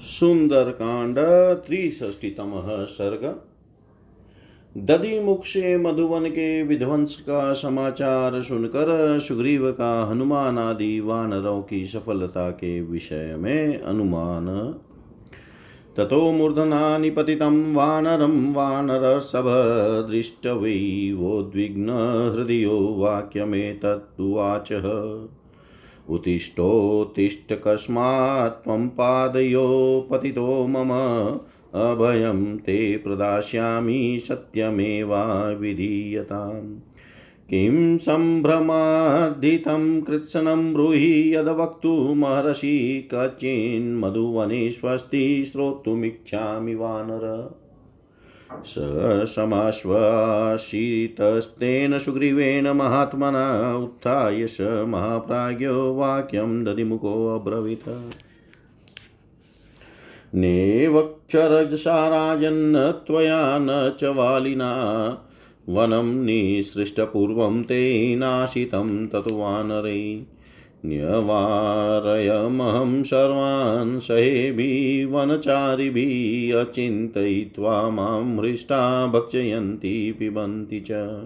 सुंदरकांड त्रिष्टितम सर्ग। दधिमुख से मधुवन के विध्वंस का समाचार सुनकर सुग्रीव का हनुमान आदि वानरों की सफलता के विषय में अनुमान। ततो मूर्धना निपतितं वानरं वानरसभ दृष्टवै वोद्विग्न हृदयो वाक्यमेतत्तुवाचः उत्तिष्ठोत्तिष्ठ कस्मात् त्वं पादयो पतितो मम। अभयं ते प्रदास्यामि सत्यमेवा विधीयताम्। किं सम्भ्रमाद्धितं कृत्सनं ब्रूहि यद्वक्तुमर्हसि कचिन्मधुवने स्वस्ति श्रोतुमिच्छामि वानर। स समाश्वासितस्तेन सुग्रीवेण महात्मना उत्थाय स महाप्राज्ञो वाक्यं दधिमुखोऽब्रवीत् नेवक्षरजसा राजन्न त्वया न च वालिना, वनं निसृष्टपूर्वं ते नाशितं न्यवारयमहं सर्वान् सहेभिः वनचारिभिः अचिन्तयित्वा माँ हृष्टा भक्षयन्ति पिबन्ति च।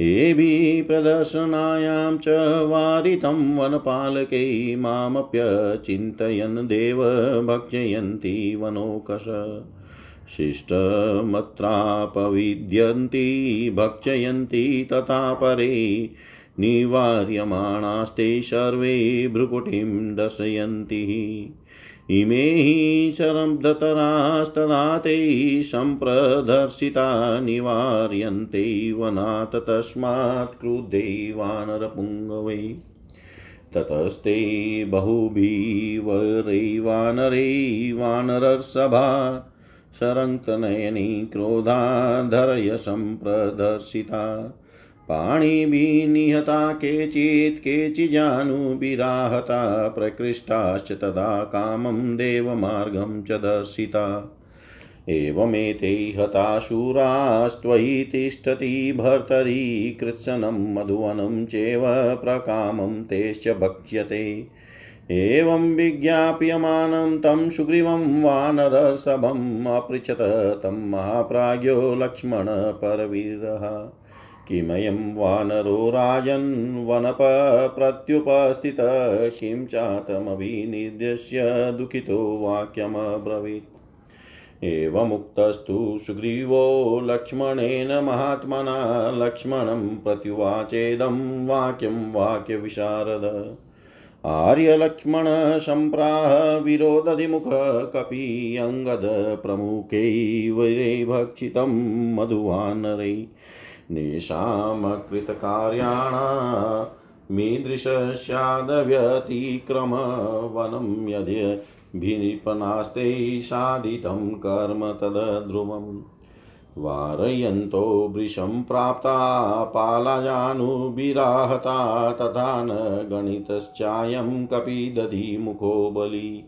एभिः प्रदर्शनायां च वारितं वनपालकै मामप्यचिन्तयन् देव भक्षयन्ति वनोकश। शिष्टमत्रापविद्यन्ति भक्षयन्ति तथा परे निवार्यमाणास्ते सर्वे भ्रुकुटिं दर्शयन्ति। इमे हि शरब्धतरास्तदा ते सम्प्रदर्शिता निवार्यन्ते वनात् तस्मात् क्रुद्धे वानरपुङ्गवै। ततस्ते बहुभिवरै वानरै वानरसभा सरङ्क्तनयनी क्रोधाधरय सम्प्रदर्शिता। पाणिभिः निहता केचित् केचिजानुभिराहता प्रकृष्टाश्च तदा कामं देवमार्गं च दर्शिता। एवमेते हताशूरास्त्वयि तिष्ठति भर्तरी कृत्सनं मधुवनं चेव प्रकामं तेश्च भक्ष्यते। एवं विज्ञाप्यमानं तं सुग्रीवं वानरसभम् अपृच्छत तं महाप्राज्ञो लक्ष्मणपरवीरः किमयं वानरो राजन् वनप प्रत्युपस्थित किं चातमभिनिर्देश्य दुःखितो वाक्यमब्रवीत्। एवमुक्तस्तु सुग्रीवो लक्ष्मणेन महात्मना। लक्ष्मणं प्रत्युवाचेदं वाक्यं वाक्यविशारद। आर्यलक्ष्मणसम्प्राह विरोदधिमुख कपि अङ्गदप्रमुखैवरे भक्षितं मधुवानरै। निशामकृतकार्याणामीदृशस्यादव्यतिक्रम वनं यद्भिनिपनास्ते साधितं कर्म तद्ध्रुवम् वारयन्तो वृषं प्राप्ता पालाजानुभिराहता तथा न गणितश्चायं कपिदधिमुखो बली।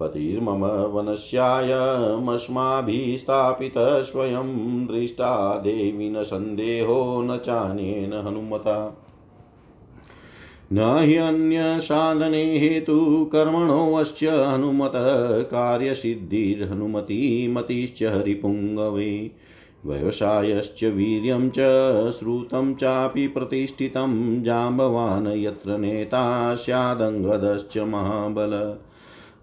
पतिर्मम वनस्यायमस्माभिः स्वयं दृष्टा देवी न सन्देहो न चान्येन हनुमता। न ह्यन्यसाधने हेतुकर्मणोऽश्च हनुमत कार्यसिद्धिर्हनुमती मतिश्च हरिपुङ्गवे। व्यवसायश्च वीर्यं च श्रुतं चापि प्रतिष्ठितं जाम्बवान् यत्र नेता स्यादङ्गदश्च महाबल।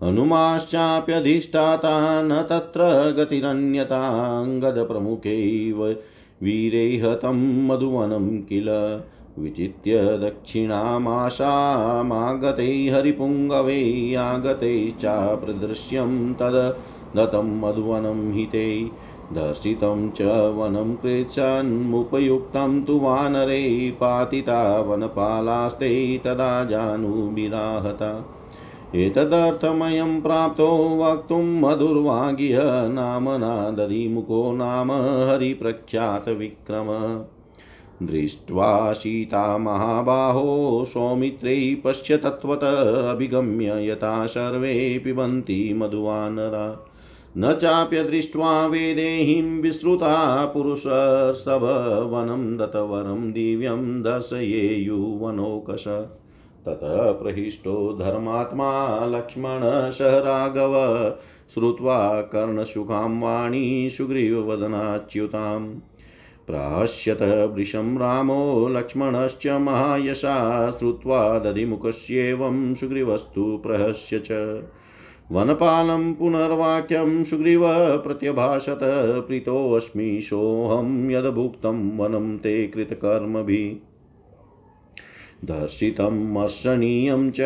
हनुमाश्चाप्यधिष्ठाता न तत्र गतिरन्यताङ्गदप्रमुखैव वीरे हतं मधुवनं किल? विचित्य दक्षिणामाशामागते हरिपुङ्गवे आगते चाप्रदृश्यं तद् दत्तं मधुवनं हिते। दर्शितं च वनं कृच्छन्मुपयुक्तं तु वानरे पातिता वनपालास्ते तदा जानुभिराहता। एतदर्थमयं प्राप्तो वक्तुं मधुर्वागिह नाम्ना दधिमुखो नाम हरिप्रख्यातविक्रम। दृष्ट्वा सीता महाबाहो सौमित्रै पश्य तत्त्वत अभिगम्य यथा सर्वे पिबन्ति मधुवानरा। न चाप्यदृष्ट्वा वेदेहीं विश्रुता पुरुषसभवनं दतवरं दिव्यं दर्शयेयुवनौकश। ततः प्रहिष्टो धर्मात्मा लक्ष्मण स राघव श्रुत्वा कर्णसुखां वाणी सुग्रीववदनाच्युताम्। प्राश्यत वृषं रामो लक्ष्मणश्च महायशा। श्रुत्वा दधिमुखस्येवं सुग्रीवस्तु प्रहस्य च। वनपालं पुनर्वाक्यं सुग्रीव प्रत्यभाषत। प्रीतोऽस्मि सोऽहं यद्भुक्तं वनं ते कृतकर्मभिः। दर्शितम् अर्शनीयं च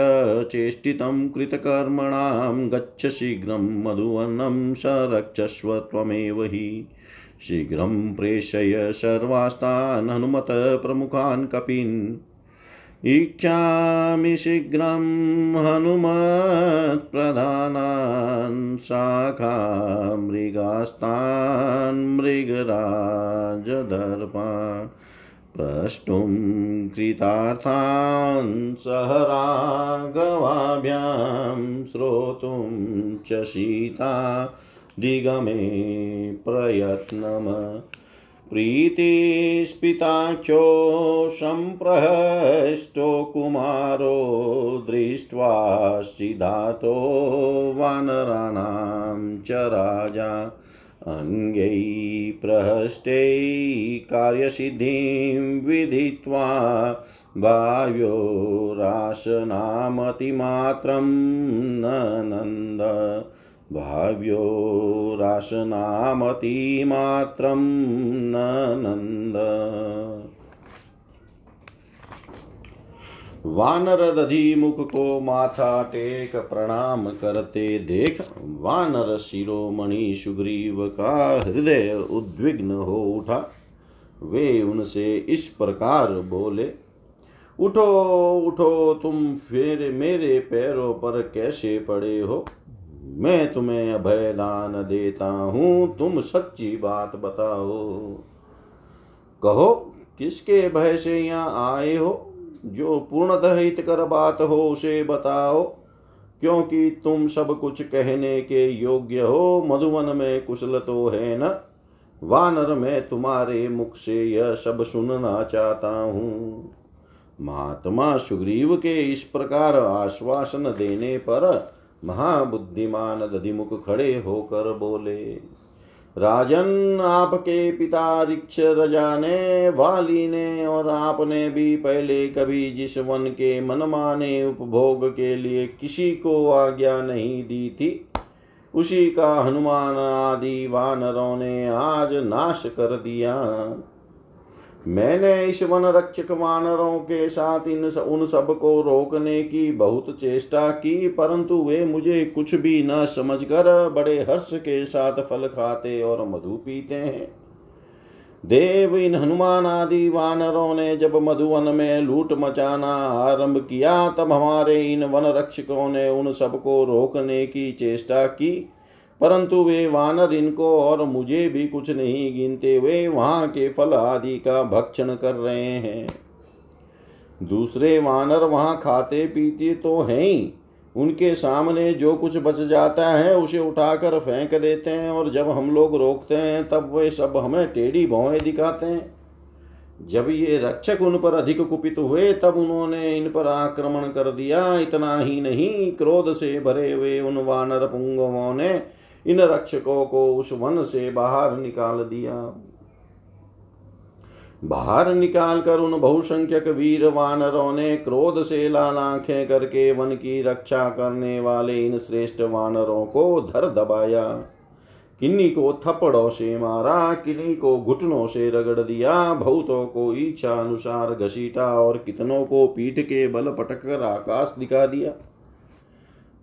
चेष्टितं कृतकर्मणां गच्छ शीघ्रं मधुवनं स रक्षस्व त्वमेव हि। शीघ्रं प्रेषय सर्वास्तान् हनुमतप्रमुखान् कपीन्। इच्छामि शीघ्रं हनुमत्प्रधानान् शाखा मृगास्तान् मृगराजदर्पान्। प्रष्टुं कृतार्थान् सह राघवाभ्यां श्रोतुं च सीता दिगमे प्रयत्नम्। प्रीतिस्पिताख्यो सम्प्रहष्टो कुमारो दृष्ट्वा वानराणां च राजा। अङ्गै प्रहष्टै कार्यसिद्धिं विधित्वा भाव्यो राशनामतिमात्रं न नन्द भाव्यो राशनामतिमात्रं ननन्द। वानर दधिमुख को माथा टेक प्रणाम करते देख। वानर शिरोमणि सुग्रीव का हृदय उद्विग्न हो उठा। वे उनसे इस प्रकार बोले, उठो उठो, तुम फिर मेरे पैरों पर कैसे पड़े हो? मैं तुम्हें अभय दान देता हूँ, तुम सच्ची बात बताओ। कहो, किसके भय से यहाँ आए हो? जो पूर्णतः हितकर बात हो उसे बताओ, क्योंकि तुम सब कुछ कहने के योग्य हो, मधुवन में कुशल तो है न। वानर मैं तुम्हारे मुख से यह सब सुनना चाहता हूँ। महात्मा सुग्रीव के इस प्रकार आश्वासन देने पर महाबुद्धिमान दधिमुख खड़े होकर बोले राजन आपके पिता रिक्ष रजा ने वाली ने और आपने भी पहले कभी जिस वन के मनमाने उपभोग के लिए किसी को आज्ञा नहीं दी थी, उसी का हनुमान आदि वानरों ने आज नाश कर दिया। मैंने इस वन रक्षक वानरों के साथ इन उन सबको रोकने की बहुत चेष्टा की, परंतु वे मुझे कुछ भी न समझकर बड़े हर्ष के साथ फल खाते और मधु पीते हैं। देव, इन हनुमान आदि वानरों ने जब मधुवन में लूट मचाना आरंभ किया, तब हमारे इन वन रक्षकों ने उन सबको रोकने की चेष्टा की। परंतु वे वानर इनको और मुझे भी कुछ नहीं गिनते। वे वहाँ के फल आदि का भक्षण कर रहे हैं। दूसरे वानर वहाँ खाते पीते तो हैं ही। उनके सामने जो कुछ बच जाता है, उसे उठाकर फेंक देते हैं और जब हम लोग रोकते हैं, तब वे सब हमें टेढ़ी भौएँ दिखाते हैं। जब ये रक्षक उन पर अधिक कुपित हुए, तब उन्होंने इन पर आक्रमण कर दिया। इतना ही नहीं, क्रोध से भरे हुए उन वानर पुंगवों ने इन रक्षकों को उस वन से बाहर निकाल दिया। बाहर निकाल कर उन बहुसंख्यक वीर वानरों ने क्रोध से लाल आँखें करके वन की रक्षा करने वाले इन श्रेष्ठ वानरों को धर दबाया। किन्नी को थप्पड़ों से मारा किन्नी को घुटनों से रगड़ दिया बहुतों को इच्छा अनुसार घसीटा और कितनों को पीठ के बल पटक कर आकाश दिखा दिया।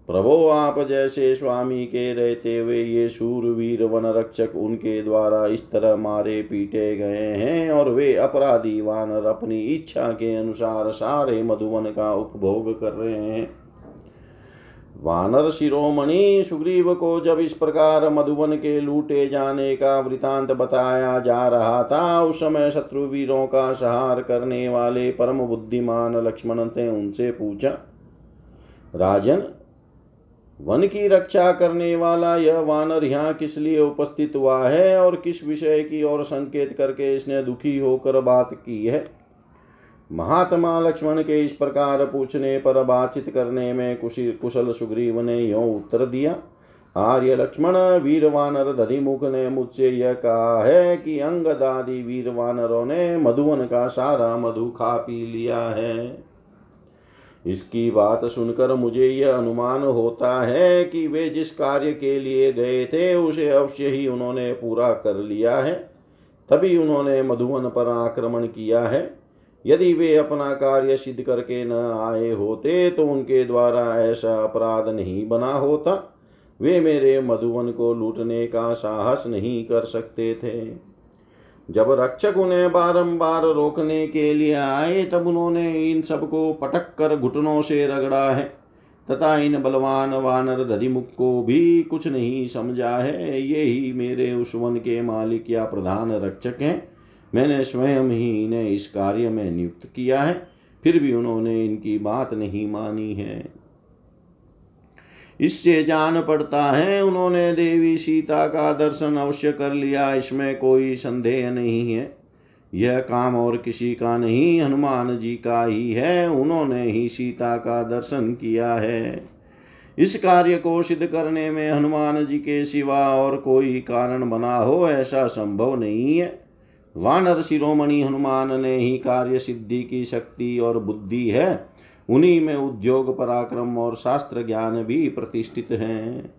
प्रभो आप जैसे स्वामी के रहते हुए ये शूरवीर वन रक्षक उनके द्वारा इस तरह मारे पीटे गए हैं और वे अपराधी वानर अपनी इच्छा के अनुसार सारे मधुवन का उपभोग कर रहे हैं। वानर शिरोमणि सुग्रीव को जब इस प्रकार मधुबन के लूटे जाने का वृतांत बताया जा रहा था, उस समय शत्रु वीरों का सहार करने वाले परम बुद्धिमान लक्ष्मण ने उनसे पूछा, राजन वन की रक्षा करने वाला यह वानर यहाँ किस लिए उपस्थित हुआ है और किस विषय की ओर संकेत करके इसने दुखी होकर बात की है? महात्मा लक्ष्मण के इस प्रकार पूछने पर बातचीत करने में कुशी कुशल सुग्रीव ने यो उत्तर दिया, आर्य लक्ष्मण, वीर वानर धनिमुख ने मुझसे यह कहा है कि अंग दादी वीर वानरों ने मधुवन का सारा मधु खा पी लिया है। इसकी बात सुनकर मुझे यह अनुमान होता है कि वे जिस कार्य के लिए गए थे, उसे अवश्य ही उन्होंने पूरा कर लिया है। तभी उन्होंने मधुवन पर आक्रमण किया है। यदि वे अपना कार्य सिद्ध करके न आए होते तो उनके द्वारा ऐसा अपराध नहीं बना होता। वे मेरे मधुवन को लूटने का साहस नहीं कर सकते थे। जब रक्षक उन्हें बारंबार रोकने के लिए आए, तब उन्होंने इन सबको पटक कर घुटनों से रगड़ा है। तथा इन बलवान वानर दधिमुख को भी कुछ नहीं समझा है। ये ही मेरे उस वन के मालिक या प्रधान रक्षक हैं। मैंने स्वयं ही इन्हें इस कार्य में नियुक्त किया है। फिर भी उन्होंने इनकी बात नहीं मानी है। इससे जान पड़ता है, उन्होंने देवी सीता का दर्शन अवश्य कर लिया, इसमें कोई संदेह नहीं है। यह काम और किसी का नहीं, हनुमान जी का ही है, उन्होंने ही सीता का दर्शन किया है। इस कार्य को सिद्ध करने में हनुमान जी के सिवा और कोई कारण बना हो, ऐसा संभव नहीं है। वानर शिरोमणि हनुमान ने ही कार्य सिद्धि की शक्ति और बुद्धि है। उन्हीं में उद्योग, पराक्रम और शास्त्र ज्ञान भी प्रतिष्ठित हैं।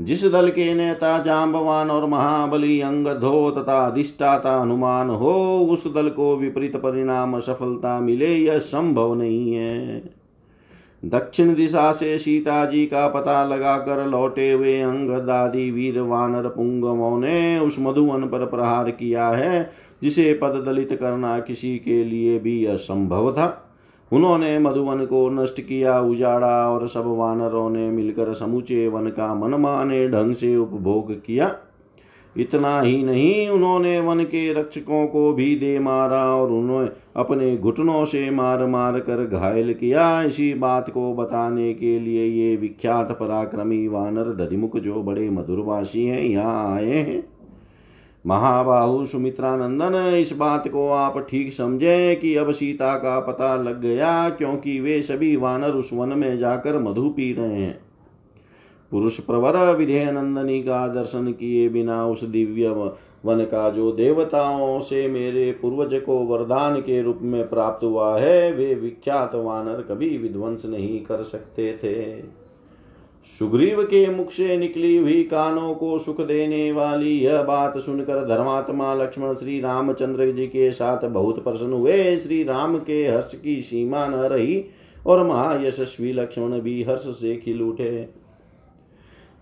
जिस दल के नेता जाम्बवान और महाबली अंग धो तथा अधिष्ठाता हनुमान हो, उस दल को विपरीत परिणाम, सफलता मिले, यह संभव नहीं है। दक्षिण दिशा से सीता जी का पता लगाकर लौटे हुए अंग दादी वीर वानर पुंगमों ने उस मधुवन पर प्रहार किया है, जिसे पद दलित करना किसी के लिए भी असंभव था। उन्होंने मधुवन को नष्ट किया, उजाड़ा और सब वानरों ने मिलकर समूचे वन का मनमाने ढंग से उपभोग किया। इतना ही नहीं, उन्होंने वन के रक्षकों को भी दे मारा और उन्होंने अपने घुटनों से मार मार कर घायल किया। इसी बात को बताने के लिए ये विख्यात पराक्रमी वानर दधिमुख जो बड़े मधुरवासी हैं, यहाँ आए हैं। महाबाहु सुमित्रानंदन, इस बात को आप ठीक समझे कि अब सीता का पता लग गया क्योंकि वे सभी वानर उस वन में जाकर मधु पी रहे हैं। पुरुष प्रवर विधेय नंदनी का दर्शन किए बिना उस दिव्य वन का जो देवताओं से मेरे पूर्वज को वरदान के रूप में प्राप्त हुआ है, वे विख्यात वानर कभी विध्वंस नहीं कर सकते थे। सुग्रीव के मुख से निकली हुई कानों को सुख देने वाली यह बात सुनकर धर्मात्मा लक्ष्मण श्री रामचंद्र जी के साथ बहुत प्रसन्न हुए। श्री राम के हर्ष की सीमा न रही और महायशस्वी लक्ष्मण भी हर्ष से खिल उठे।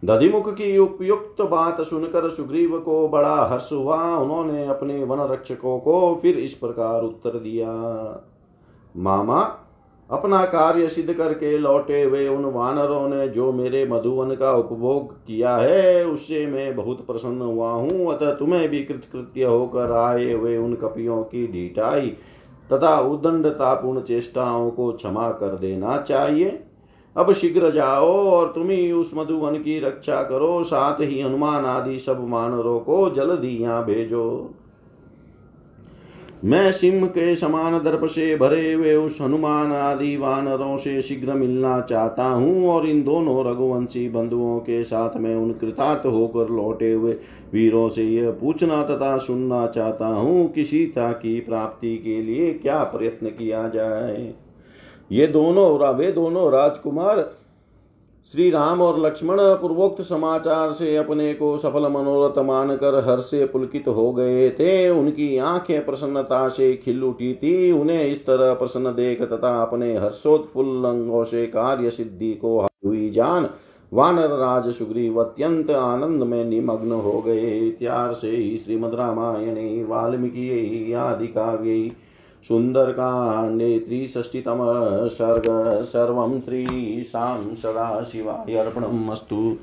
दधिमुख की उपयुक्त बात सुनकर सुग्रीव को बड़ा हर्ष हुआ। उन्होंने अपने वन रक्षकों को फिर इस प्रकार उत्तर दिया, मामा अपना कार्य सिद्ध करके लौटे हुए उन वानरों ने जो मेरे मधुवन का उपभोग किया है, उससे मैं बहुत प्रसन्न हुआ हूँ। अतः तुम्हें भी कृतकृत्य होकर आए हुए उन कपियों की ढीठाई तथा उदंडतापूर्ण चेष्टाओं को क्षमा कर देना चाहिए। अब शीघ्र जाओ और तुम ही उस मधुवन की रक्षा करो, साथ ही हनुमान आदि सब वानरों को जल्दी यहाँ भेजो। मैं सिंह के समान दर्प से भरे हुए उस हनुमान आदि वानरों से शीघ्र मिलना चाहता हूँ और इन दोनों रघुवंशी बंधुओं के साथ में उन कृतार्थ होकर लौटे हुए वीरों से यह पूछना तथा सुनना चाहता हूँ कि सीता की प्राप्ति के लिए क्या प्रयत्न किया जाए। ये दोनों वे दोनों राजकुमार श्री राम और लक्ष्मण पूर्वोक्त समाचार से अपने को सफल मनोरथ मानकर हर्ष से पुलकित हो गए थे। उनकी आँखें प्रसन्नता से खिल उठी थी। उन्हें इस तरह प्रसन्न देख तथा अपने हर्षोत्फुल्ल अंगों से कार्य सिद्धि को हुई जान, वानर राज सुग्रीव अत्यंत आनंद में निमग्न हो गए। इत्यार से ही श्रीमद रामायणे वाल्मीकि आदि काव्य सुन्दरकाण्डे त्रिषष्टितमः सर्ग सर्वं श्रीशां सदाशिवाय अर्पणम् अस्तु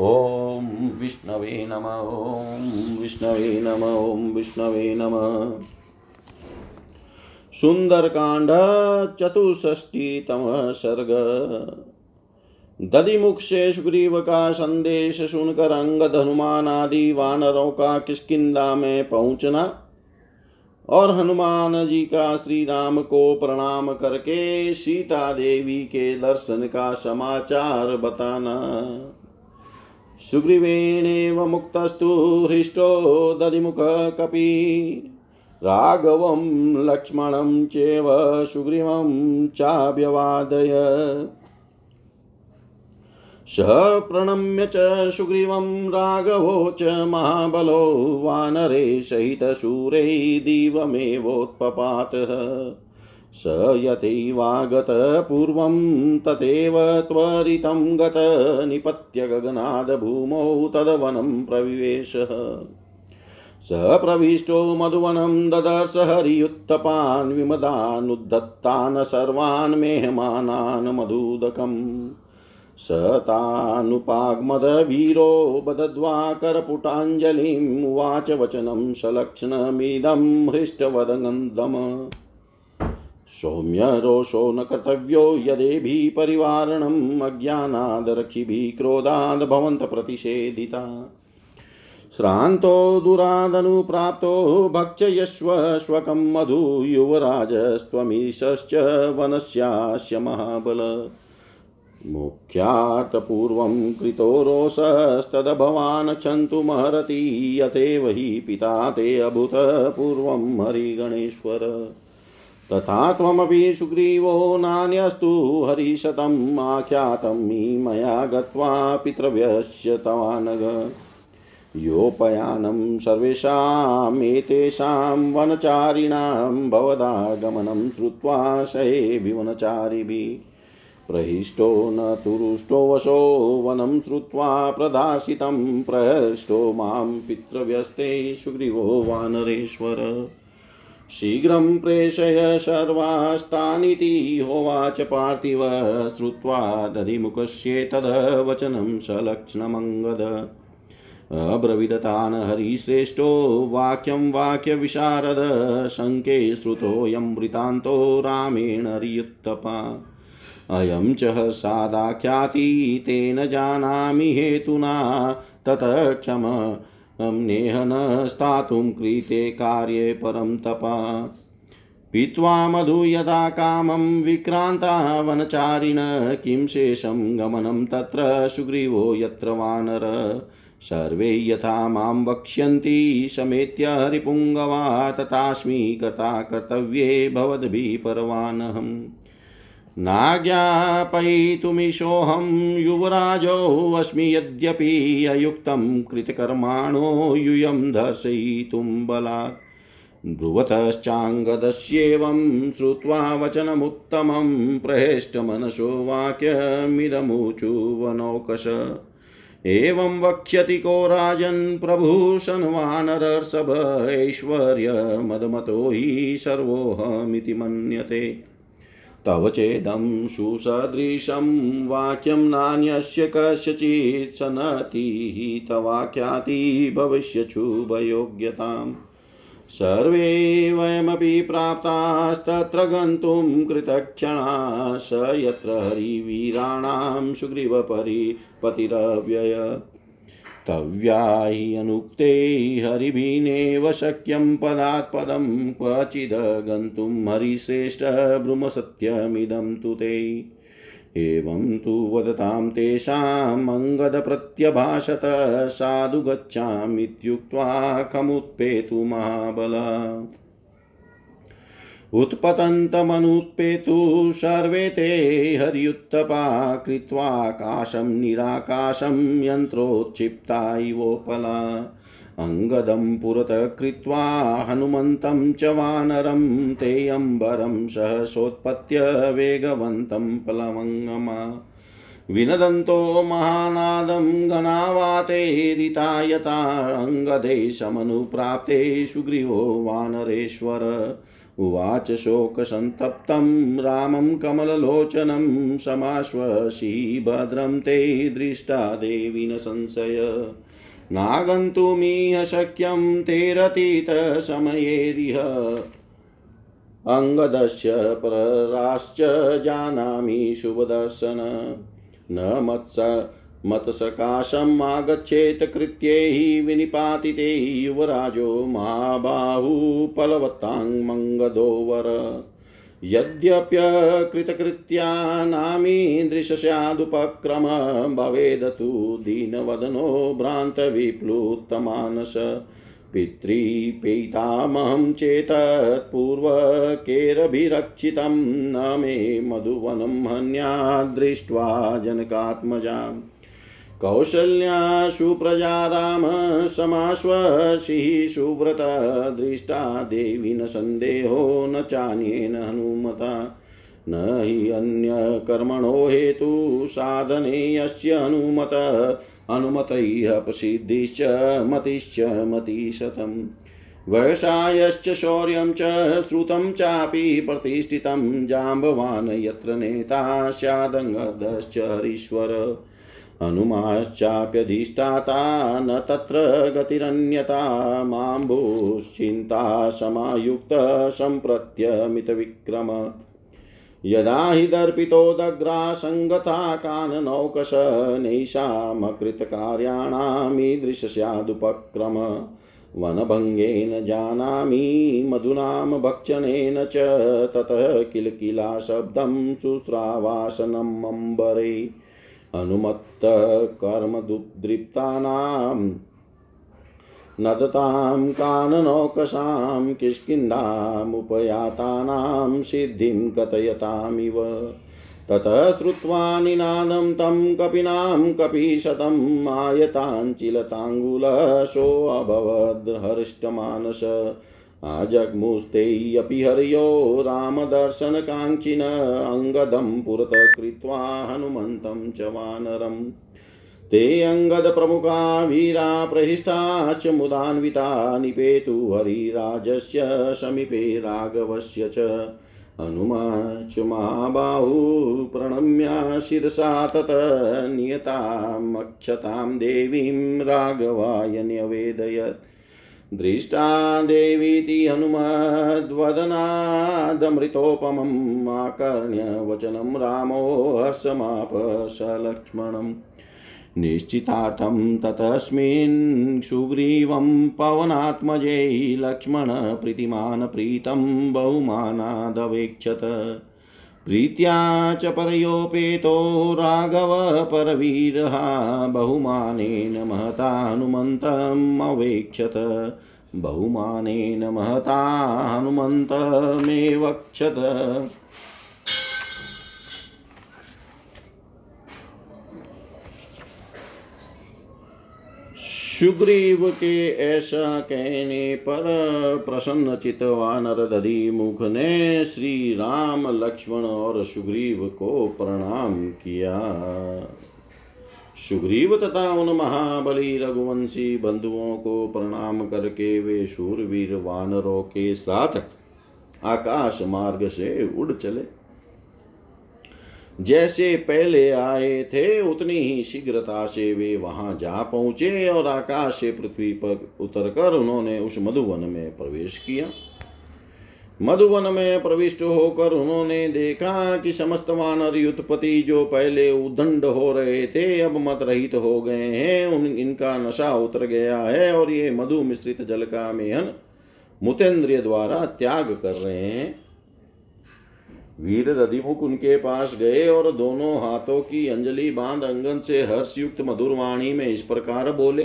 ॐ विष्णवे नम, ॐ विष्णवे नम, ॐ विष्णवे नम। सुन्दरकाण्ड चतुष्षष्टितमः सर्ग दधिमुख से सुग्रीव का संदेश सुनकर अंगद हनुमान आदि वानरों का किसकिदा में पहुँचना और हनुमान जी का श्री राम को प्रणाम करके सीता देवी के दर्शन का समाचार बताना। सुग्रीवेणेव मुक्तस्तु हृष्टो दधिमुख कपि। राघवं, लक्ष्मणं चेव सुग्रीवं चाव्यवादय। स प्रणम्य च सुग्रीवं राघवो च महाबलो वानरे सहितशूरै दिवमेवोत्पपातः। स यथैवागत पूर्वं तथैव त्वरितं गत निपत्य गगनाद भूमौ तद्वनं प्रविवेशः। स प्रविष्टो मधुवनं ददर्श हरियुत्तपान् विमदानुद्धत्तान् सर्वान् मेहमानान् मधुदकम्। स तानुपाग्मदवीरो बदद्वा करपुटाञ्जलिम् उवाच वचनं सलक्षणमिदं हृष्टवदगन्धम सौम्य रोषो न कर्तव्यो यदेभिः परिवारणम् अज्ञानादरक्षिभिः क्रोधाद् भवन्त प्रतिषेधिता। श्रान्तो दुरादनुप्राप्तो भक्षयस्व स्वकं मधु युवराजस्त्वमीशश्च वनस्यास्य महाबल। मुख्यार्थपूर्वं कृतो रोषस्तदभवान् क्षन्तुमहरति यथेव हि पिता ते अभूतपूर्वं हरिगणेश्वर। तथा त्वमपि सुग्रीवो नान्यस्तु हरिशतम् आख्यातं मया गत्वा पितृव्यस्य तवानग। योपयानं सर्वेषामेतेषां वनचारिणां भवदागमनं श्रुत्वा शये विवनचारिभिः प्रहिष्टो न तुरुष्टो वशो वनं श्रुत्वा प्रदाशितं प्रहृष्टो माँ पितृव्यस्ते सुग्रीवो वानरेश्वर। शीघ्रं प्रेषय सर्वास्तानिति होवाच पार्थिव, श्रुत्वा दधिमुखस्येतद्वचनं सलक्ष्णमङ्गद। अब्रविदतान् हरिश्रेष्ठो, वाक्यं वाक्यविशारद, शङ्के श्रुतोऽयं वृतान्तो रामेण हरियुत्तपा अयं च सादाख्याति तेन जानामि हेतुना, ततः क्षम नेह न स्थातुं कृते कार्ये परं तपा। पीत्वा मधु यदा कामं विक्रान्ता वनचारिण किं शेषं गमनं तत्र सुग्रीवो यत्र वानर। सर्वे यथा माँ वक्ष्यन्ति, समेत्य हरिपुङ्गवा, तथास्मि कथा कर्तव्ये भवद्भिः परवानहम्। नाज्ञापयितुमिशोऽहं युवराजोऽस्मि यद्यपि अयुक्तं कृतकर्माणो यूयं दर्शयितुं बलात्। ब्रुवतश्चाङ्गदस्येवं श्रुत्वा वचनमुत्तमं प्रहेष्टमनसो वाक्यमिदमुचुवनौकश। एवं वक्ष्यति को राजन् प्रभूषन्वानरर्षभ ऐश्वर्यमदमतो हि सर्वोऽहमिति मन्यते। तव चेदं सुसदृशं वाक्यं नान्यस्य कस्यचित् सनतिः तवाख्याति भविष्यच्छुभयोग्यताम्। सर्वे वयमपि प्राप्तास्तत्र गन्तुं कृतक्षणा स यत्र हरिवीराणां सुग्रीवपरिपतिरव्यय। तव्या हि अनुक्ते हरिभिनेव शक्यं पदात् पदं क्वचिद् गन्तुं हरिश्रेष्ठ ब्रूमसत्यमिदं तु ते। एवं तु वदतां तेषाम् अङ्गदप्रत्यभाषत साधु गच्छामित्युक्त्वा कमुत्पेतु महाबल। उत्पतन्तमनुत्पेतु सर्वे ते हर्युत्तपा कृत्वाकाशं निराकाशं यन्त्रोत्क्षिप्ता इवोपला। अङ्गदं पुरतः कृत्वा हनुमन्तं च वानरं ते अम्बरं सहसोत्पत्य वेगवन्तं प्लवङ्गमा। विनदन्तो महानादं घनावातेरितायता अङ्गदे समनुप्राप्ते सुग्रीवो वानरेश्वर। उवाच शोकसन्तप्तं रामं कमललोचनं समाश्वसी भद्रं ते दृष्टा देवी न संशय नागन्तुमिह शक्यं तेरतीतसमयेरिह अङ्गदस्य पराश्च जानामि शुभदर्शन। न मत्स मत्सकाशम् आगच्छेत् कृत्यैः विनिपातिते युवराजो महाबाहुफलवत्ताङ्मङ्गदो वर यद्यप्यकृतकृत्यानामीदृशस्यादुपक्रम भवेद तु दीनवदनो भ्रान्तविप्लुतमानस। पितृपीतामहं चेतत्पूर्वकेरभिरक्षितं न मे मधुवनं हन्या दृष्ट्वा जनकात्मजाम्। कौशल्या सुप्रजा राम समाश्वसिः सुव्रत दृष्टा देवी न सन्देहो न चान्येन हनुमता। न हि अन्यकर्मणो हेतु साधने यस्य अनुमत इह प्रसिद्धिश्च मतिश्च मतिशतम्। व्यवसायश्च शौर्यं च श्रुतं चापि प्रतिष्ठितं जाम्बवान् यत्र नेता स्यादङ्गदश्च हरीश्वर। हनुमाश्चाप्यधिष्ठाता न तत्र गतिरन्यता माम्बुश्चिन्ता समायुक्तसम्प्रत्यमितविक्रम यदा हि दर्पितोदग्रासङ्गता काननौकश नैषामकृतकार्याणामीदृशस्यादुपक्रम। वनभङ्गेन जानामि मधुनां भक्षणेन च, ततः किल किला शब्दं शुश्रावासनम् अम्बरे। अनुमत्तकर्मदुद्दृप्तानां नदतां काननौकसां किष्किन्धामुपयातानां सिद्धिं कथयतामिव। ततः श्रुत्वा निनादं तं कपिनां कपिशतम् आयताञ्चिलताङ्गुलशोऽभवद्हृष्टमानस आजग्मुस्तेऽपि हर्यो रामदर्शनकाङ्क्षिन अङ्गदं पुरतः कृत्वा हनुमन्तं च वानरम्। ते अङ्गदप्रमुखा वीरा प्रहिष्ठाश्च मुदान्विता निपेतु हरिराजस्य समीपे राघवस्य च। हनुमाच महाबाहु प्रणम्य शिरसा तत नियतामक्षतां देवीं राघवाय न्यवेदयत्। दृष्टा देवीति हनुमद्वदनादमृतोपमम् आकर्ण्य वचनं रामो हर्षमाप सलक्ष्मणम् निश्चितार्थं ततस्मिन् सुग्रीवं पवनात्मजे लक्ष्मणप्रीतिमान् प्रीतं बहुमानादवेक्षत। प्रीत्या च परयोपेतो राघवपरवीरः बहुमानेन महता हनुमन्तम् अवेक्षत। बहुमानेन महता हनुमन्तमेवक्षत सुग्रीव के ऐसा कहने पर प्रसन्न चित वानर दधि मुख ने श्री राम लक्ष्मण और सुग्रीव को प्रणाम किया। सुग्रीव तथा उन महाबली रघुवंशी बंधुओं को प्रणाम करके वे सूरवीर वानरों के साथ आकाश मार्ग से उड़ चले। जैसे पहले आए थे, उतनी ही शीघ्रता से वे वहाँ जा पहुँचे और आकाश से पृथ्वी पर उतरकर उन्होंने उस मधुवन में प्रवेश किया। मधुवन में प्रविष्ट होकर उन्होंने देखा कि समस्त वानर युद्धपति जो पहले उदंड हो रहे थे, अब मत रहित हो गए हैं। उन, इनका नशा उतर गया है और ये मधु मिश्रित जल का मेहन मुतेंद्रिय द्वारा त्याग कर रहे हैं। वीर रधिमुख उनके पास गए और दोनों हाथों की अंजलि बाँध अंगन से हर्षयुक्त मधुरवाणी में इस प्रकार बोले,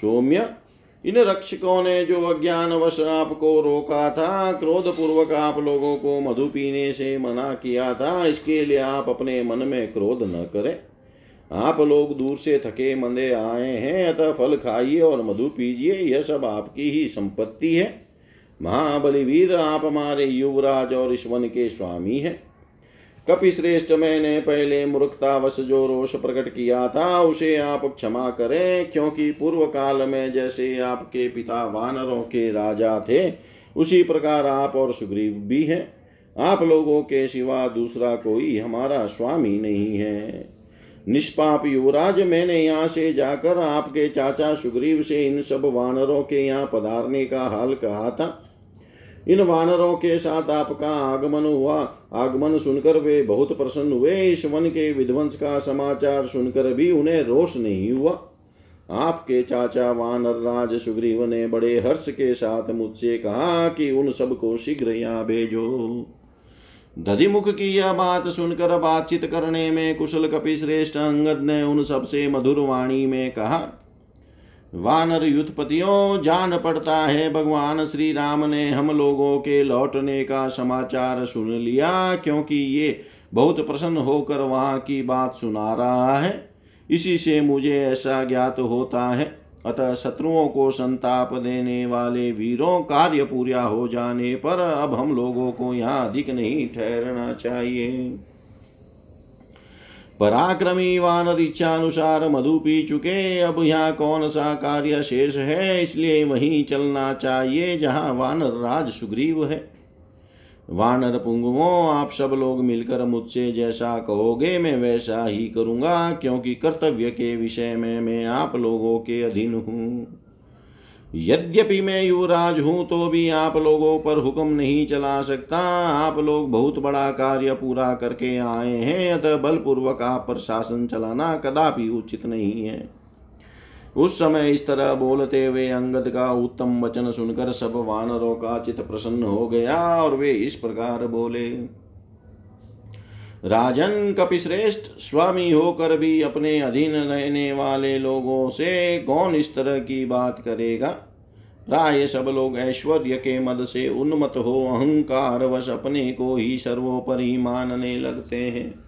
सौम्य, इन रक्षकों ने जो अज्ञानवश आपको रोका था क्रोध पूर्वक आप लोगों को मधु पीने से मना किया था, इसके लिए आप अपने मन में क्रोध न करें। आप लोग दूर से थके मंदे आए हैं, अतः फल खाइए और मधु पीजिए, यह सब आपकी ही संपत्ति है। महाबली वीर आप हमारे युवराज और इस वन के स्वामी हैं। कपि श्रेष्ठ मैंने पहले मूर्खतावश जो रोष प्रकट किया था, उसे आप क्षमा करें, क्योंकि पूर्व काल में जैसे आपके पिता वानरों के राजा थे, उसी प्रकार आप और सुग्रीव भी हैं। आप लोगों के सिवा दूसरा कोई हमारा स्वामी नहीं है। निष्पाप युवराज, मैंने यहाँ से जाकर आपके चाचा सुग्रीव से इन सब वानरों के यहाँ पधारने का हाल कहा था। इन वानरों के साथ आपका आगमन हुआ। आगमन सुनकर वे बहुत प्रसन्न हुए। इस वन के विध्वंस का समाचार सुनकर भी उन्हें रोष नहीं हुआ। आपके चाचा वानर राज सुग्रीव ने बड़े हर्ष के साथ मुझसे कहा कि उन सबको शीघ्र यहाँ भेजो। दधिमुख की यह बात सुनकर बातचीत करने में कुशल कपि श्रेष्ठ अंगद ने उन सबसे मधुर वाणी में कहा, वानर युद्धपतियों, जान पड़ता है भगवान श्री राम ने हम लोगों के लौटने का समाचार सुन लिया, क्योंकि ये बहुत प्रसन्न होकर वहाँ की बात सुना रहा है। इसी से मुझे ऐसा ज्ञात होता है अतः शत्रुओं को संताप देने वाले वीरों कार्य पूरा हो जाने पर अब हम लोगों को यहाँ अधिक नहीं ठहरना चाहिए। पराक्रमी वानर इच्छानुसार मधु पी चुके, अब यहाँ कौन सा कार्य शेष है? इसलिए वहीं चलना चाहिए जहाँ वानर राज सुग्रीव है। वानर पुंगवो, आप सब लोग मिलकर मुझसे जैसा कहोगे मैं वैसा ही करूँगा, क्योंकि कर्तव्य के विषय में मैं आप लोगों के अधीन हूँ। यद्यपि मैं युवराज हूँ तो भी आप लोगों पर हुक्म नहीं चला सकता। आप लोग बहुत बड़ा कार्य पूरा करके आए हैं, अतः बलपूर्वक आप पर शासन चलाना कदापि उचित नहीं है। उस समय इस तरह बोलते हुए अंगद का उत्तम वचन सुनकर सब वानरों का चित प्रसन्न हो गया और वे इस प्रकार बोले, राजन कपिश्रेष्ठ, स्वामी होकर भी अपने अधीन रहने वाले लोगों से कौन इस तरह की बात करेगा? प्राय सब लोग ऐश्वर्य के मद से उन्मत हो अहंकार वश अपने को ही सर्वोपरि मानने लगते हैं।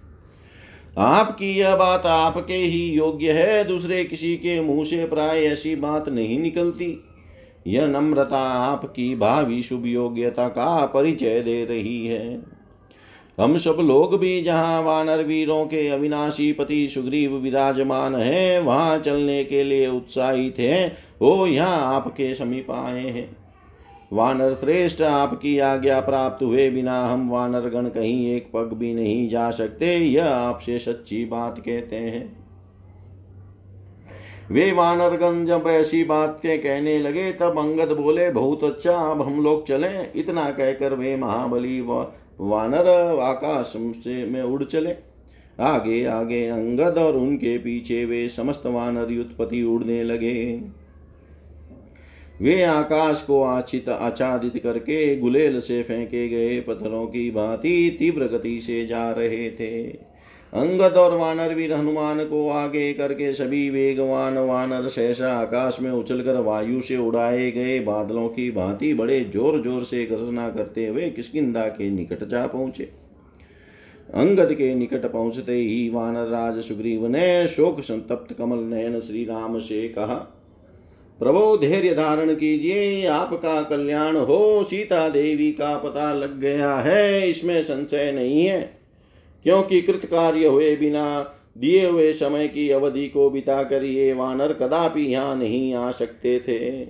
आपकी यह बात आपके ही योग्य है, दूसरे किसी के मुँह से प्राय ऐसी बात नहीं निकलती। यह नम्रता आपकी भावी शुभ योग्यता का परिचय दे रही है। हम सब लोग भी जहाँ वानर वीरों के अविनाशी पति सुग्रीव विराजमान है, वहाँ चलने के लिए उत्साहित हैं, वो यहाँ आपके समीप आए हैं। वानर श्रेष्ठ आपकी आज्ञा प्राप्त हुए बिना हम वानर गण कहीं एक पग भी नहीं जा सकते। यह आपसे सच्ची बात कहते हैं। वे वानर गण जब ऐसी बात के कहने लगे, तब अंगद बोले, बहुत अच्छा अब हम लोग चले। इतना कहकर वे महाबली व वानर आकाश से में उड़ चले। आगे आगे अंगद और उनके पीछे वे समस्त वानर युत्पति उड़ने लगे। वे आकाश को आचित आच्छादित करके गुलेल से फेंके गए पत्थरों की भांति तीव्र गति से जा रहे थे। अंगद और वानर वीर हनुमान को आगे करके सभी वेगवान वानर सहसा आकाश में उछलकर वायु से उड़ाए गए बादलों की भांति बड़े ज़ोर ज़ोर से गर्जना करते हुए किसकिदा के निकट जा पहुँचे। अंगद के निकट पहुँचते ही वानर राज सुग्रीव ने शोक संतप्त कमल नयन श्री राम से कहा प्रभो धैर्य धारण कीजिए, आपका कल्याण हो, सीता देवी का पता लग गया है, इसमें संशय नहीं है। क्योंकि कृत कार्य हुए बिना, दिए हुए समय की अवधि को बिताकर ये वानर कदापि यहाँ नहीं आ सकते थे।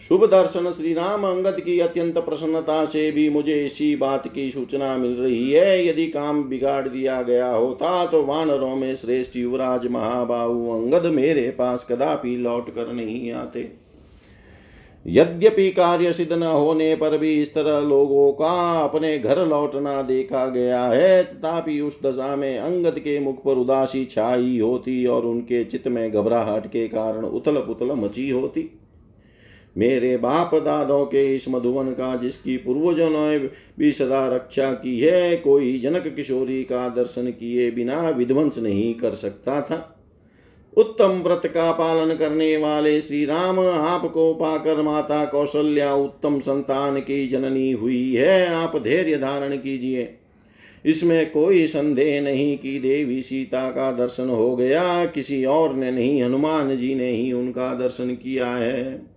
शुभ दर्शन श्री राम अंगद की अत्यंत प्रसन्नता से भी मुझे इसी बात की सूचना मिल रही है। यदि काम बिगाड़ दिया गया होता तो वानरों में श्रेष्ठ युवराज महाबाहु अंगद मेरे पास कदापि लौट कर नहीं आते। यद्यपि कार्य सिद्ध न होने पर भी इस तरह लोगों का अपने घर लौटना देखा गया है, तथापि उस दशा में अंगद के मुख पर उदासी छाई होती और उनके चित्त में घबराहट के कारण उथल पुथल मची होती। मेरे बाप दादों के इस मधुवन का, जिसकी पूर्वजों ने भी सदा रक्षा की है, कोई जनक किशोरी का दर्शन किए बिना विध्वंस नहीं कर सकता था। उत्तम व्रत का पालन करने वाले श्री राम आपको पाकर माता कौशल्या उत्तम संतान की जननी हुई है। आप धैर्य धारण कीजिए। इसमें कोई संदेह नहीं कि देवी सीता का दर्शन हो गया, किसी और ने नहीं, हनुमान जी ने ही उनका दर्शन किया है।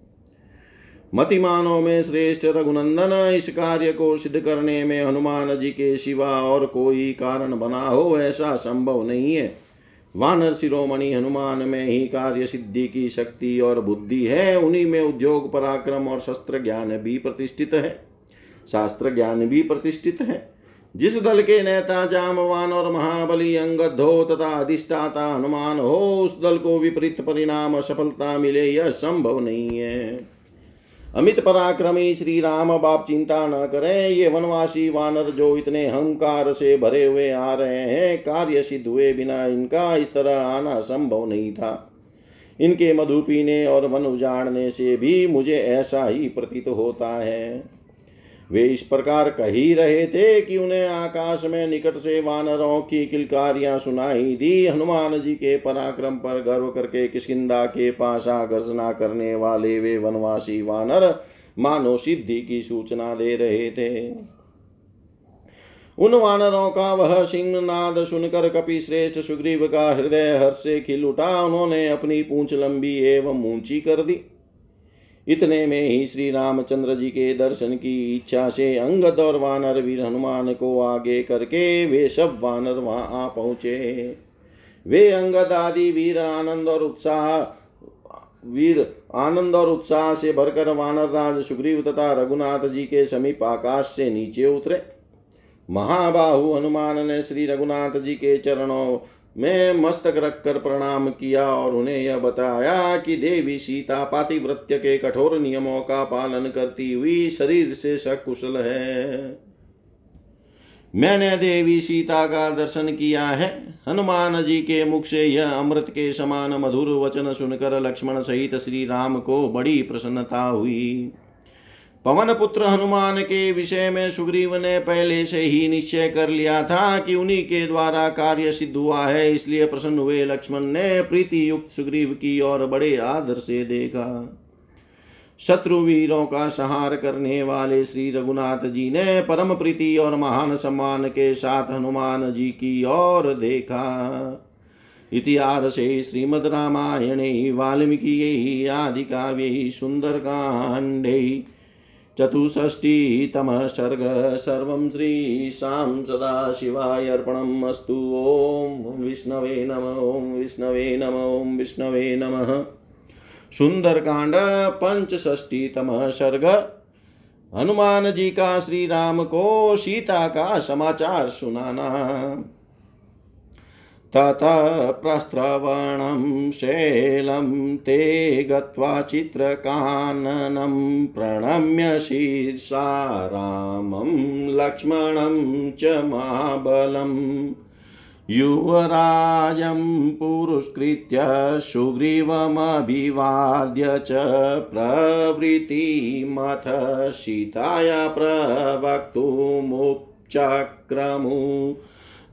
मतिमानों में श्रेष्ठ रघुनंदन इस कार्य को सिद्ध करने में हनुमान जी के सिवा और कोई कारण बना हो, ऐसा संभव नहीं है। वानर शिरोमणि हनुमान में ही कार्य सिद्धि की शक्ति और बुद्धि है, उन्हीं में उद्योग, पराक्रम और शस्त्र ज्ञान भी प्रतिष्ठित है। शास्त्र ज्ञान भी प्रतिष्ठित है। जिस दल के नेता, जामवान और महाबली अंगद हो तथा अधिष्ठाता हनुमान हो, उस दल को विपरीत परिणाम, सफलता मिले, यह संभव नहीं है। अमित पराक्रमी श्री राम बाप चिंता न करें। ये वनवासी वानर जो इतने अहंकार से भरे हुए आ रहे हैं, कार्य सिद्ध हुए बिना इनका इस तरह आना संभव नहीं था। इनके मधु पीने और वन उजाड़ने से भी मुझे ऐसा ही प्रतीत होता है। वे इस प्रकार कह रहे थे कि उन्हें आकाश में निकट से वानरों की किलकारियाँ सुनाई दी। हनुमान जी के पराक्रम पर गर्व करके किसकिदा के पास गर्जना करने वाले वे वनवासी वानर मानो सिद्धि की सूचना दे रहे थे। उन वानरों का वह सिंह नाद सुनकर कपि श्रेष्ठ सुग्रीव का हृदय हर्ष से खिल उठा। उन्होंने अपनी पूंछ लंबी एवं ऊँची कर दी। इतने में ही श्री रामचंद्र जी के दर्शन की इच्छा से अंगद और वानर वीर हनुमान को आगे करके वे सब वानर वहाँ आ पहुँचे। वे अंगद आदि वीर आनंद और उत्साह, वीर आनंद और उत्साह से भरकर वानर राज सुग्रीव तथा रघुनाथ जी के समीप आकाश से नीचे उतरे। महाबाहु हनुमान ने श्री रघुनाथ जी के चरणों में मस्तक रखकर प्रणाम किया और उन्हें यह बताया कि देवी सीता पातिव्रत्य के कठोर नियमों का पालन करती हुई शरीर से सकुशल है। मैंने देवी सीता का दर्शन किया है। हनुमान जी के मुख से यह अमृत के समान मधुर वचन सुनकर लक्ष्मण सहित श्री राम को बड़ी प्रसन्नता हुई। पवन पुत्र हनुमान के विषय में सुग्रीव ने पहले से ही निश्चय कर लिया था कि उन्हीं के द्वारा कार्य सिद्ध हुआ है, इसलिए प्रसन्न हुए लक्ष्मण ने प्रीति युक्त सुग्रीव की और बड़े आदर से देखा। शत्रु वीरों का संहार करने वाले श्री रघुनाथ जी ने परम प्रीति और महान सम्मान के साथ हनुमान जी की ओर देखा। इतिहास श्रीमद् रामायणे, वाल्मीकि आदि काव्ये सुन्दरकाण्डे चतुष्षष्टितमः सर्ग सर्वं श्रीशां सदाशिवाय अर्पणम् अस्तु। ॐ विष्णवे नम, ॐ विष्णवे नम, ॐ विष्णवे नमः। सुंदरकांड पंचष्टीतमः सर्ग हनुमान जी का श्री राम को सीता का समाचार सुनाना। ततः प्रस्त्रवणं शैलं ते गत्वा चित्रकाननं प्रणम्य शीर्षा लक्ष्मणं च महाबलम् युवराजं पुरस्कृत्य सुग्रीवमभिवाद्य च प्रवृत्तिमथ सीताया प्रवक्तुमुपचक्रमु।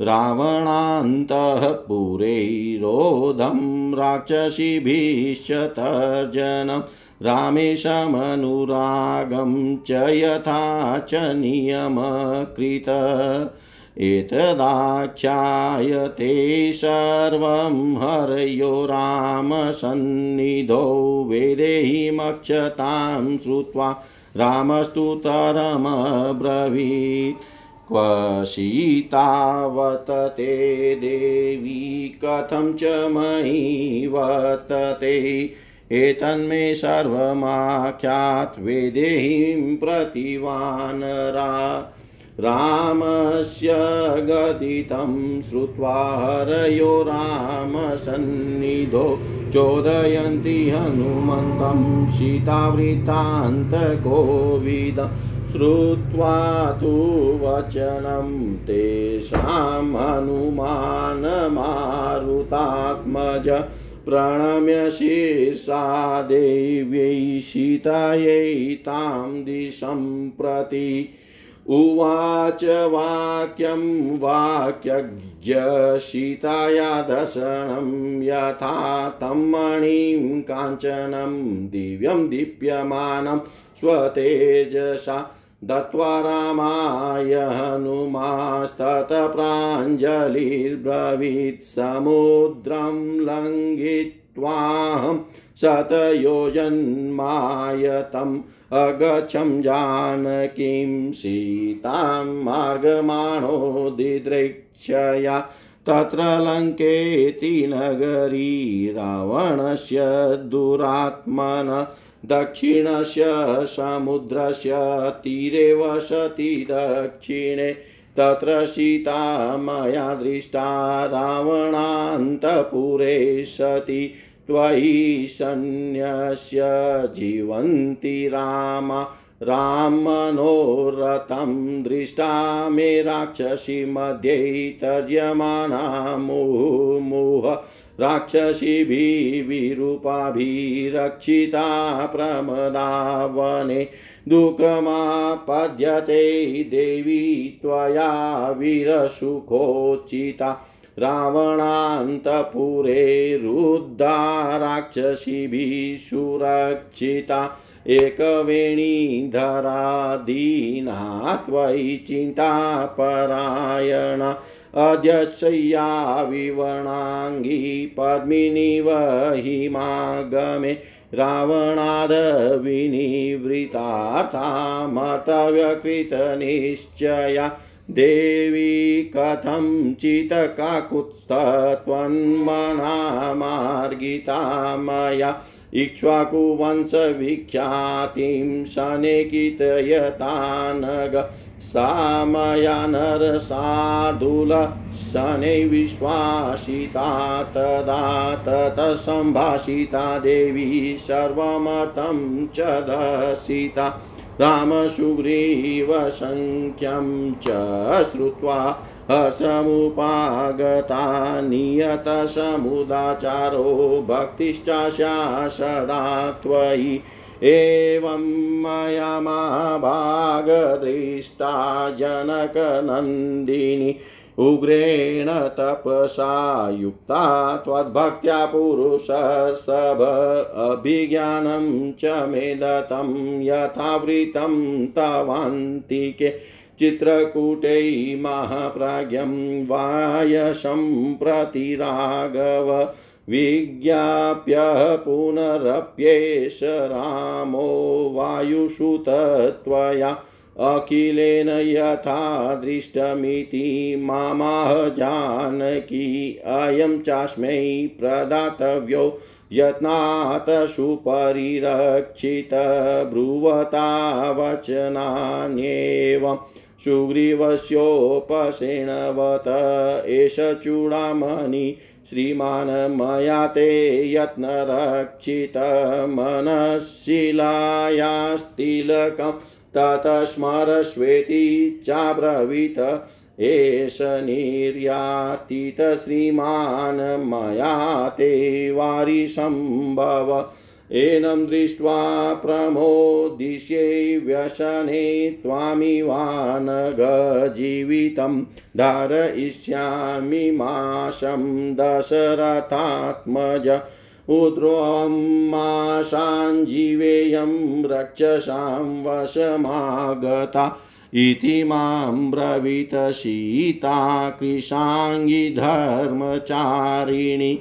रावणान्तःपुरैरोधं राक्षसीभिश्च तर्जनं रामेशमनुरागं च यथा च नियमकृत। एतदाख्यायते सर्वं हरयो रामसन्निधौ वेदेहिमक्षतां श्रुत्वा रामस्तु तरमब्रवीत्। क्व सीतावतते देवी कथं च मयि वर्तते। एतन्मे सर्वमाख्यात् वेदेहीं प्रतिवानरा। रामस्य गदितं श्रुत्वा हरयो रामसन्निधो चोदयन्ति हनुमन्तं सीतावृत्तान्तकोविदम् श्रुत्वा तु वचनं तेषां हनुमानमारुतात्मज प्रणम्य शीर्षा देव्यै सीतायै तां दिशं प्रति उवाच वाक्यं वाक्यज्ञ सीताया दर्शनं यथा तं मणिं काञ्चनं दिव्यं दीप्यमानं स्वतेजसा दत्त्वा रामाय हनुमास्ततप्राञ्जलिर्ब्रवीत् समुद्रं लङ्घित्वाहं शतयोजन्मायतम् अगच्छं जानकीं सीतां मार्गमाणो दिदृक्षया तत्र लङ्केति नगरी रावणस्य दुरात्मन, दक्षिणस्य समुद्रस्य तीरे वसति दक्षिणे, तत्र सीता मया दृष्टा रावणान्तपुरे सति। त्वयि सन्न्यस्य जीवन्ति रामा। राममनोरथं दृष्टा मे राक्षसी मध्ये तर्यमाणा मुहुमुह राक्षसीभिरूपाभिरक्षिता प्रमदावने दुःखमापद्यते देवी त्वया वीरसुखोचिता। रावणान्तपुरे रुद्धा राक्षसीभिः सुरक्षिता एकवेणीधरादीना त्वयि चिन्तापरायणा। अद्यशय्या विवर्णाङ्गी पद्मिनीव हिमागमे रावणादविनिवृतार्थामतव्यकृतनिश्चया देवी कथं चितकाकुत्स्थत्वन्मना मया इक्ष्वाकुवंशविख्यातिं शनेकितयतानग सा मया नरसार्दूल शनै विश्वासिता तदा ततः सम्भाषिता देवी सर्वमतं च दर्शिता। रामसुग्रीवसङ्ख्यं च श्रुत्वा हसमुपागता नियतसमुदाचारो भक्तिश्चास्या सदा त्वयि एवं मया महाभागदृष्टा जनकनन्दिनी उग्रेण तपसा युक्ता त्वद्भक्त्या पुरुषर्षभ अभिज्ञानं च मे यथावृतं तवान्तिके चित्रकूटै महाप्राज्ञं वायसं प्रतिराघव विज्ञाप्य पुनरप्येष रामो वायुसुत त्वया अखिलेन यथा दृष्टमिति मामाह जानकी अयं चास्मै प्रदातव्यो यत्नात् सुपरिरक्षित ब्रुवता वचनान्येवम् सुग्रीवस्योपसेणवत एष चूडामणि श्रीमान् मया ते यत्नरक्षितमनशिलायास्तिलकं ततस्मरस्वेति चाब्रवीत। एष निर्यातित श्रीमान् मया ते वारिसम्भव। एनं दृष्ट्वा प्रमोदिष्ये व्यसने त्वामिवानगजीवितं धारयिष्यामि माशं दशरथात्मज उद्रोहं माशाञ्जीवेयं रक्षसां वशमागता इति माँ ब्रवीत सीता कृशाङ्गी धर्मचारिणी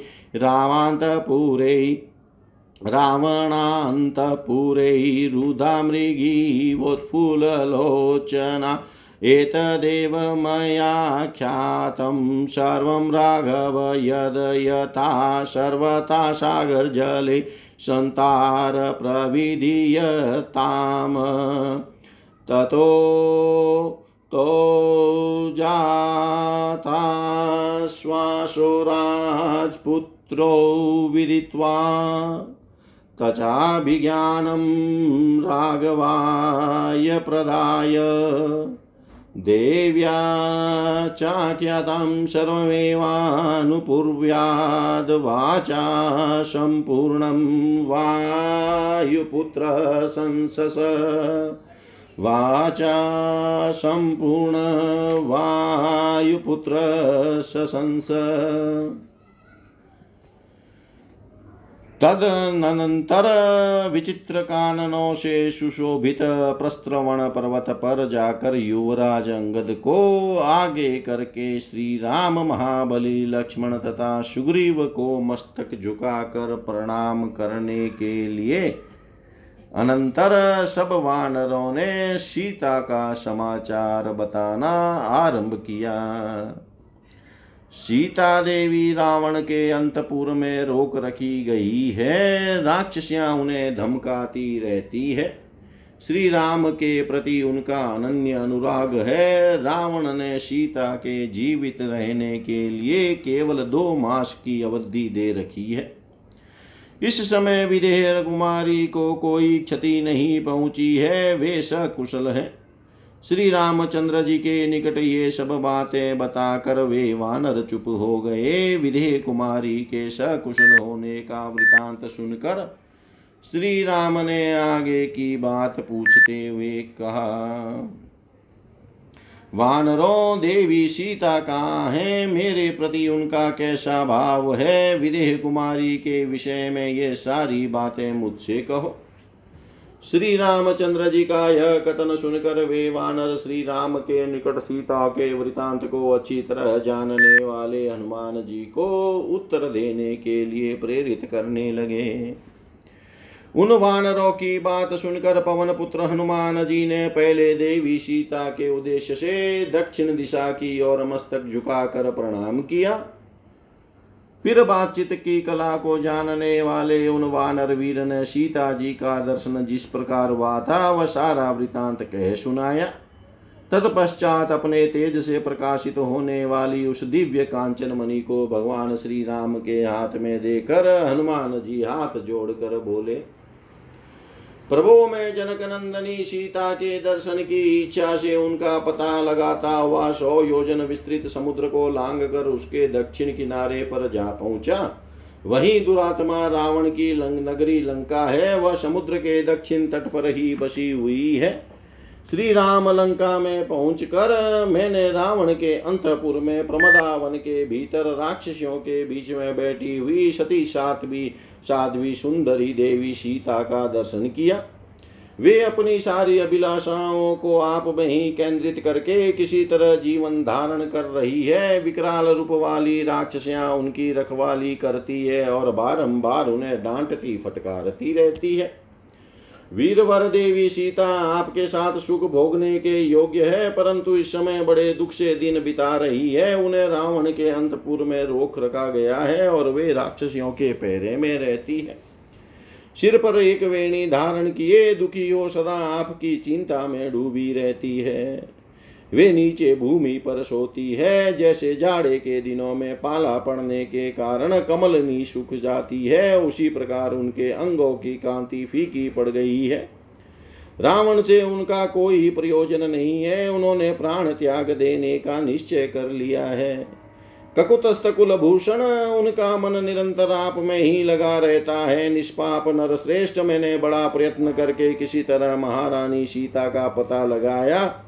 रावणान्तपुरैरुधा मृगीवोत्फुल्लोचना एतदेव मया ख्यातं सर्वं राघव यद यथा सर्वथा सागरजले सन्तारप्रविधीयताम्। ततो तो जाता श्वासो राजपुत्रो विदित्वा तचाभिज्ञानं राघवाय प्रदाय देव्या चाख्यातं सर्वमेवानुपूर्व्याद्वाचा सम्पूर्णं वायुपुत्रसंसस। वाचा सम्पूर्णवायुपुत्रसंस तदनंतर विचित्र काननों से सुशोभित प्रस्त्रवण पर्वत पर जाकर युवराज अंगद को आगे करके श्री राम महाबली, लक्ष्मण तथा सुग्रीव को मस्तक झुकाकर प्रणाम करने के लिए अनंतर सब वानरों ने सीता का समाचार बताना आरंभ किया। सीता देवी रावण के अंतपुर में रोक रखी गई है। राक्षसियाँ उन्हें धमकाती रहती है। श्री राम के प्रति उनका अनन्य अनुराग है। रावण ने सीता के जीवित रहने के लिए केवल दो मास की अवधि दे रखी है। इस समय विदेह कुमारी को कोई क्षति नहीं पहुँची है। वे सकुशल है। श्री रामचंद्र जी के निकट ये सब बातें बताकर वे वानर चुप हो गए। विधेय कुमारी के सकुशल होने का वृतांत सुनकर श्री राम ने आगे की बात पूछते हुए कहा, वानरों, देवी सीता कहाँ है? मेरे प्रति उनका कैसा भाव है? विदेह कुमारी के विषय में ये सारी बातें मुझसे कहो। श्री रामचंद्र जी का यह कथन सुनकर वे वानर श्री राम के निकट सीता के वृतांत को अच्छी तरह जानने वाले हनुमान जी को उत्तर देने के लिए प्रेरित करने लगे। उन वानरों की बात सुनकर पवन पुत्र हनुमान जी ने पहले देवी सीता के उद्देश्य से दक्षिण दिशा की ओर मस्तक झुकाकर प्रणाम किया। फिर बातचीत की कला को जानने वाले उन वानर वीर ने सीता जी का दर्शन जिस प्रकार हुआ था, वह सारा वृतांत कह सुनाया। तत्पश्चात अपने तेज से प्रकाशित होने वाली उस दिव्य कांचन मणि को भगवान श्री राम के हाथ में देकर हनुमान जी हाथ जोड़कर बोले प्रभु, में जनक नंदनी सीता के दर्शन की इच्छा से उनका पता लगाता हुआ सौ योजन विस्तृत समुद्र को लांग कर उसके दक्षिण किनारे पर जा पहुँचा। वही दुरात्मा रावण की लंग नगरी लंका है, वह समुद्र के दक्षिण तट पर ही बसी हुई है। श्री राम लंका में पहुंचकर मैंने रावण के अंतपुर में प्रमदावन के भीतर राक्षसियों के बीच में बैठी हुई सती सातवी साध्वी सुंदरी देवी सीता का दर्शन किया। वे अपनी सारी अभिलाषाओं को आप में ही केंद्रित करके किसी तरह जीवन धारण कर रही है। विकराल रूप वाली राक्षसियाँ उनकी रखवाली करती है और बारंबार उन्हें डांटती, फटकारती रहती है। वीरवर देवी सीता आपके साथ सुख भोगने के योग्य है, परंतु इस समय बड़े दुख से दिन बिता रही है। उन्हें रावण के अंतपुर में रोक रखा गया है और वे राक्षसियों के पैरे में रहती है। सिर पर एक वेणी धारण किए, दुखी हो सदा आपकी चिंता में डूबी रहती है। वे नीचे भूमि पर सोती है, जैसे जाड़े के दिनों में पाला पड़ने के कारण कमलनी सूख जाती है, उसी प्रकार उनके अंगों की कांति फीकी पड़ गई है। रावण से उनका कोई प्रयोजन नहीं है, उन्होंने प्राण त्याग देने का निश्चय कर लिया है। ककुतस्तकुल भूषण उनका मन निरंतर आप में ही लगा रहता है। निष्पाप नर श्रेष्ठ मैंने बड़ा प्रयत्न करके किसी तरह महारानी सीता का पता लगाया।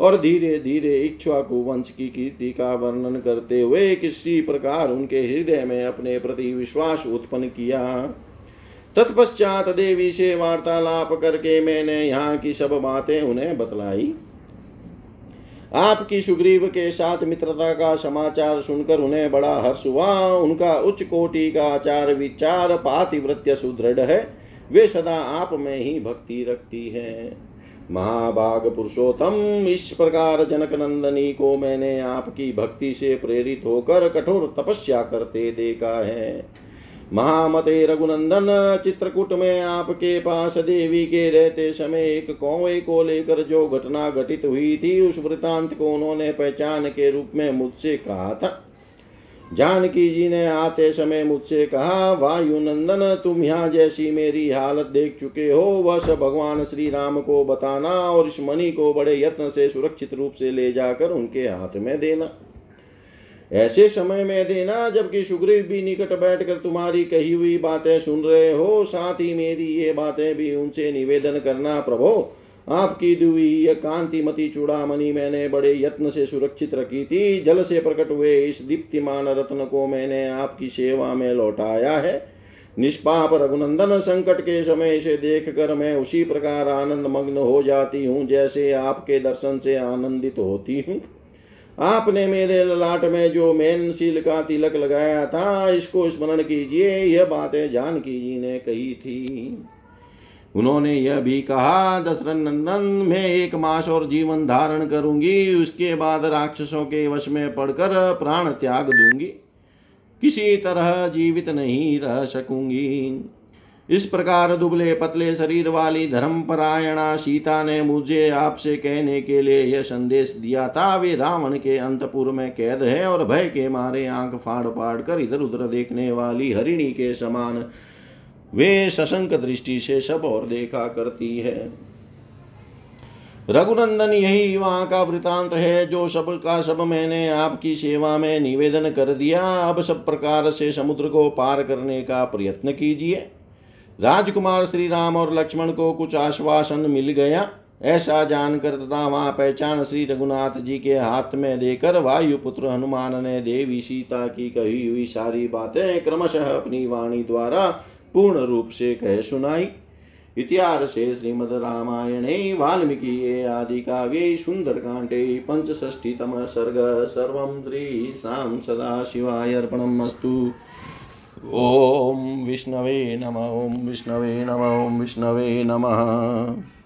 और धीरे धीरे इक्ष्वाकु वंश की कीर्ति का वर्णन करते हुए किसी प्रकार उनके हृदय में अपने प्रति विश्वास उत्पन्न किया। तत्पश्चात देवी से वार्तालाप करके मैंने यहाँ की सब बातें उन्हें बतलाई। आपकी सुग्रीव के साथ मित्रता का समाचार सुनकर उन्हें बड़ा हर्ष हुआ। उनका उच्च कोटि का आचार विचार पातिवृत्य सुदृढ़ है। वे सदा आप में ही भक्ति रखती है। महाभाग पुरुषोत्तम इस प्रकार जनक नंदनी को मैंने आपकी भक्ति से प्रेरित होकर कठोर तपस्या करते देखा है। महामते रघुनंदन, चित्रकूट में आपके पास देवी के रहते समय एक कौवे को लेकर जो घटना घटित हुई थी, उस वृतांत को उन्होंने पहचान के रूप में मुझसे कहा था। जानकी जी ने आते समय मुझसे कहा, वायु नंदन, तुम यहाँ जैसी मेरी हालत देख चुके हो। सब भगवान श्री राम को बताना और इस मणि को बड़े यत्न से सुरक्षित रूप से ले जाकर उनके हाथ में देना। ऐसे समय में देना, जबकि सुग्रीव भी निकट बैठकर तुम्हारी कही हुई बातें सुन रहे हो। साथ ही मेरी ये बातें भी उनसे निवेदन करना, प्रभो। आपकी दुई कांतिमती चूड़ामणि मैंने बड़े यत्न से सुरक्षित रखी थी। जल से प्रकट हुए इस दीप्तिमान रत्न को मैंने आपकी सेवा में लौटाया है। निष्पाप रघुनंदन संकट के समय से देख कर मैं उसी प्रकार आनंद मग्न हो जाती हूँ जैसे आपके दर्शन से आनंदित होती हूँ। आपने मेरे ललाट में जो मेनशील का तिलक लगाया था, इसको स्मरण कीजिए, यह बातें जानकी जी ने कही थी। उन्होंने यह भी कहा, दशरथ नंदन, मैं एक मास और जीवन धारण करूँगी, उसके बाद राक्षसों के वश में पड़कर प्राण त्याग दूँगी। किसी तरह जीवित नहीं रह सकूँगी। इस प्रकार दुबले पतले शरीर वाली धर्मपरायणा सीता ने मुझे आपसे कहने के लिए यह संदेश दिया था। वे रावण के अंतपुर में कैद है और भय के मारे आँख फाड़ फाड़ कर इधर उधर देखने वाली हरिणी के समान वे सशंक दृष्टि से सब और देखा करती है। रघुनंदन यही वहाँ का वृतांत है, जो सब का सब मैंने आपकी सेवा में निवेदन कर दिया। अब सब प्रकार से समुद्र को पार करने का प्रयत्न कीजिए। राजकुमार श्री राम और लक्ष्मण को कुछ आश्वासन मिल गया। ऐसा जानकर तथा वहाँ पहचान श्री रघुनाथ जी के हाथ में देकर वायुपुत्र हनुमान ने देवी सीता की कही हुई सारी बातें क्रमशः अपनी वाणी द्वारा पूर्ण रूप से कह सुनाई। इतिहासे श्रीमद्रामायणे वाल्मीकिये आदिकाव्ये सुन्दरकाण्डे पञ्चषष्टितमः सर्ग सर्वं श्रीशां सदाशिवाय अर्पणमस्तु ॐ विष्णवे नम, ॐ विष्णवे नम, ॐ विष्णवे नमः।